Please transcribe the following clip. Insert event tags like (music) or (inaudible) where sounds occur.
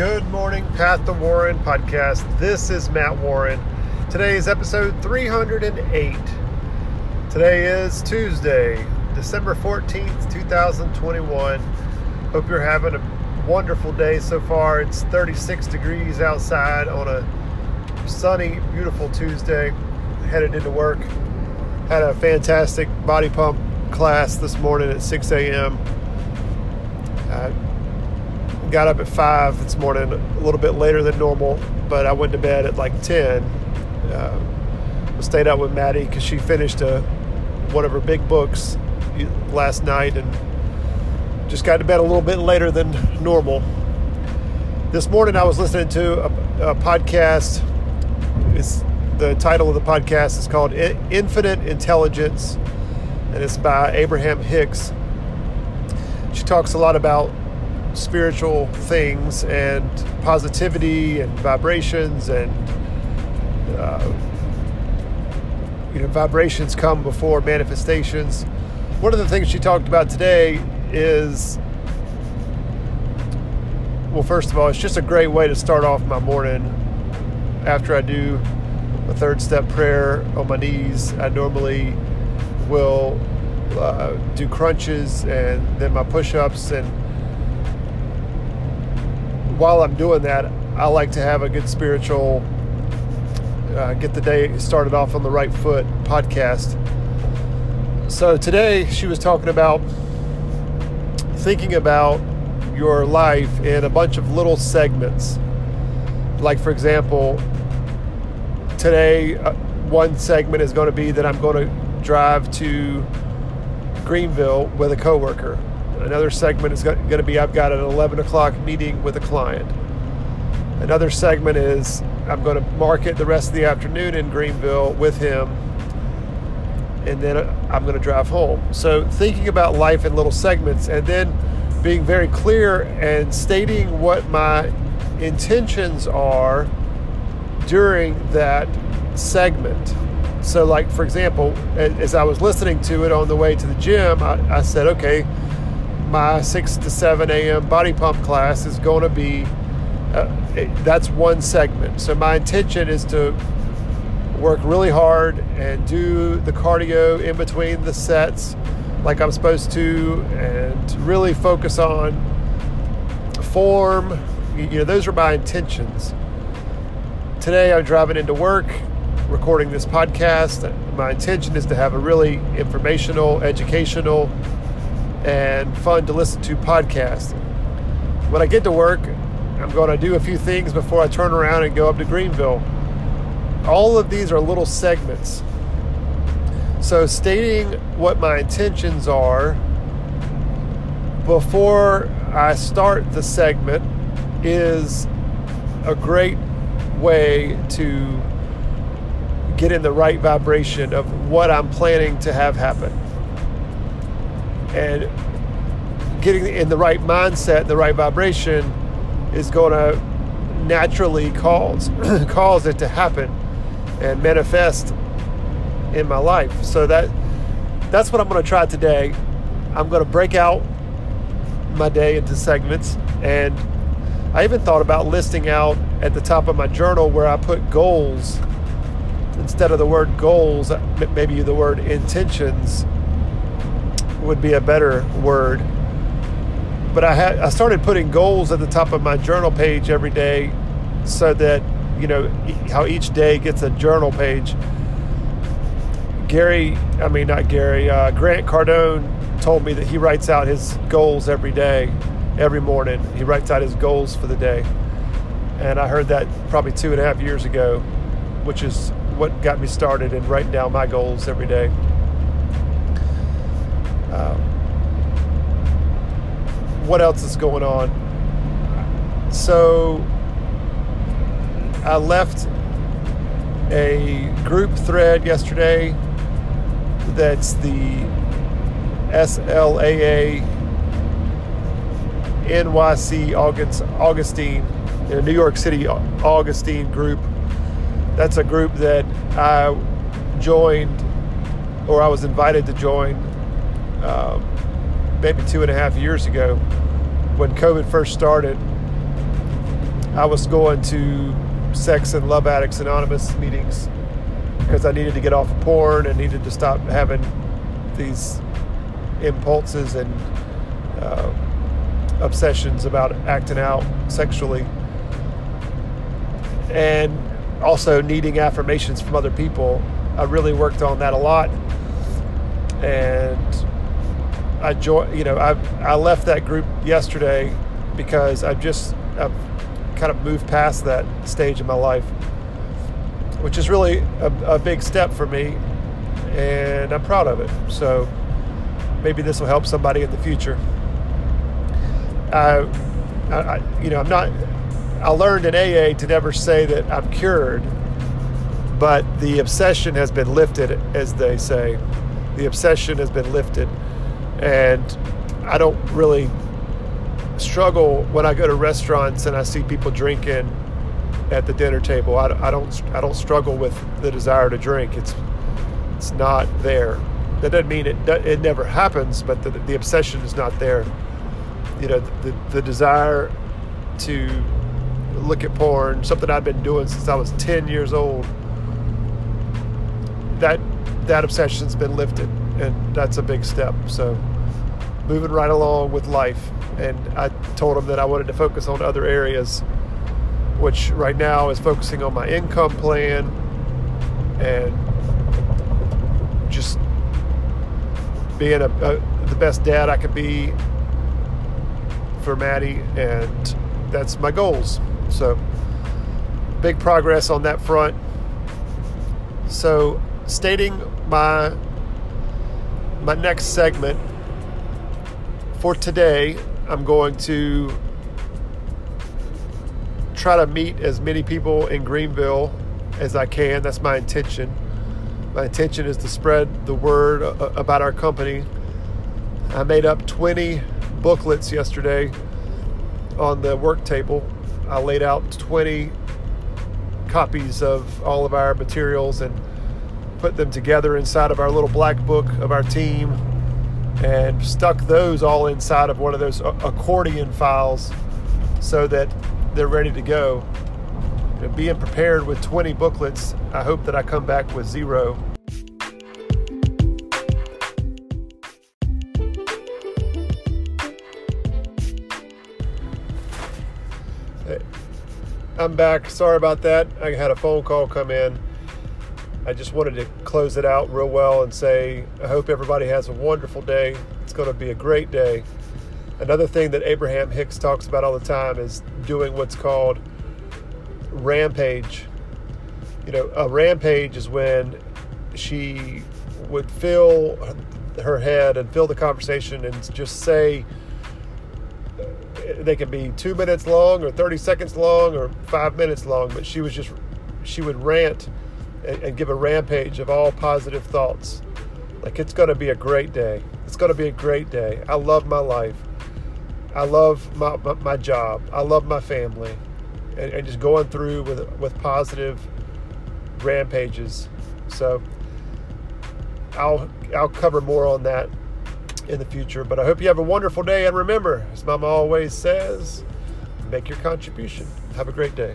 Good morning, Path to Warren podcast. This is Matt Warren. Today is episode 308. Today is Tuesday, December 14th, 2021. Hope you're having a wonderful day so far. It's 36 degrees outside on a sunny, beautiful Tuesday. Headed into work. Had a fantastic body pump class this morning at 6 a.m. I got up at 5 this morning, a little bit later than normal, but I went to bed at like 10. Uh, stayed out with Maddie because she finished a, one of her big books last night and just got to bed a little bit later than normal. This morning I was listening to a, a podcast. It's the title of the podcast is called Infinite Intelligence, and it's by Abraham Hicks. She talks a lot about spiritual things and positivity and vibrations and uh, you know vibrations come before manifestations. One of the things she talked about today is well, first of all, it's just a great way to start off my morning after I do a third step prayer on my knees. I normally will uh, do crunches and then my push ups. And while I'm doing that, I like to have a good spiritual, uh, get the day started off on the right foot podcast. So today she was talking about thinking about your life in a bunch of little segments. Like, for example, today, uh, one segment is going to be that I'm going to drive to Greenville with a coworker. Another segment is going to be I've got an 11 o'clock meeting with a client. Another segment is I'm going to market the rest of the afternoon in Greenville with him, and then uh, I'm going to drive home. So, thinking about life in little segments and then being very clear and stating what my intentions are during that segment. So, like for example, as I was listening to it on the way to the gym, I, I said, okay, my 6 to 7 a.m. body pump class is going to be uh, that's one segment. So, my intention is to work really hard and do the cardio in between the sets like I'm supposed to and really focus on form. You know, those are my intentions. Today I'm driving into work, recording this podcast. My intention is to have a really informational, educational, and fun to listen to podcast. When I get to work, I'm going to do a few things before I turn around and go up to Greenville. All of these are little segments. So, stating what my intentions are before I start the segment is a great way to get in the right vibration of what I'm planning to have happen. And getting in the right mindset, the right vibration is going to naturally cause (clears throat) cause it to happen and manifest in my life. So that that's what I'm going to try today. I'm going to break out my day into segments and I even thought about listing out at the top of my journal where I put goals instead of the word goals, maybe the word intentions would be a better word. But I had I started putting goals at the top of my journal page every day so that you know how each day gets a journal page. Gary, I mean not Gary, uh, Grant Cardone told me that he writes out his goals every day every morning. He writes out his goals for the day. And I heard that probably two and a half years ago, which is what got me started in writing down my goals every day. What else is going on? So I left a group thread yesterday that's the SLAA NYC August, Augustine, New York City Augustine group. That's a group that I joined or I was invited to join um, maybe two and a half years ago when COVID first started. I was going to Sex and Love Addicts Anonymous meetings because I needed to get off of porn and needed to stop having these impulses and uh, obsessions about acting out sexually. And also needing affirmations from other people. I really worked on that a lot. And I joined, you know, I, I left that group yesterday because I've just, I've kind of moved past that stage in my life, which is really a, a big step for me. And I'm proud of it. So maybe this will help somebody in the future. I, I, you know, I'm not, I learned in AA to never say that I'm cured, but the obsession has been lifted, as they say. The obsession has been lifted. And I don't really struggle when I go to restaurants and I see people drinking at the dinner table. I, I don't I don't struggle with the desire to drink. It's it's not there. That doesn't mean it it never happens, but the, the obsession is not there. You know, the, the desire to look at porn, something I've been doing since I was 10 years old. That that obsession's been lifted, and that's a big step. So, moving right along with life. And I told him that I wanted to focus on other areas, which right now is focusing on my income plan and just being a, a the best dad I could be for Maddie, and that's my goals. So, big progress on that front. So, stating my my next segment for today, I'm going to try to meet as many people in Greenville as I can. That's my intention. My intention is to spread the word uh, uh, about our company. I made up 20 booklets yesterday on the work table I laid out 20 copies of all of our materials and put them together inside of our little black book of our team and stuck those all inside of one of those accordion files so that they're ready to go. being prepared with 20 booklets, I hope that I come back with zero I'm back. Sorry about that. I had a phone call come in. I just wanted to close it out real well and say I hope everybody has a wonderful day. It's going to be a great day. Another thing that Abraham Hicks talks about all the time is doing what's called rampage. You know, a rampage is when she would fill her head and fill the conversation and just say they can be two minutes long or 30 seconds long or five minutes long, but she was just, she would rant and, and give a rampage of all positive thoughts. Like, it's going to be a great day. It's going to be a great day. I love my life. I love my, my, my job. I love my family. And, and just going through with, with positive rampages. So, I'll, I'll cover more on that in the future. But I hope you have a wonderful day. And remember, as Mama always says, make your contribution. Have a great day.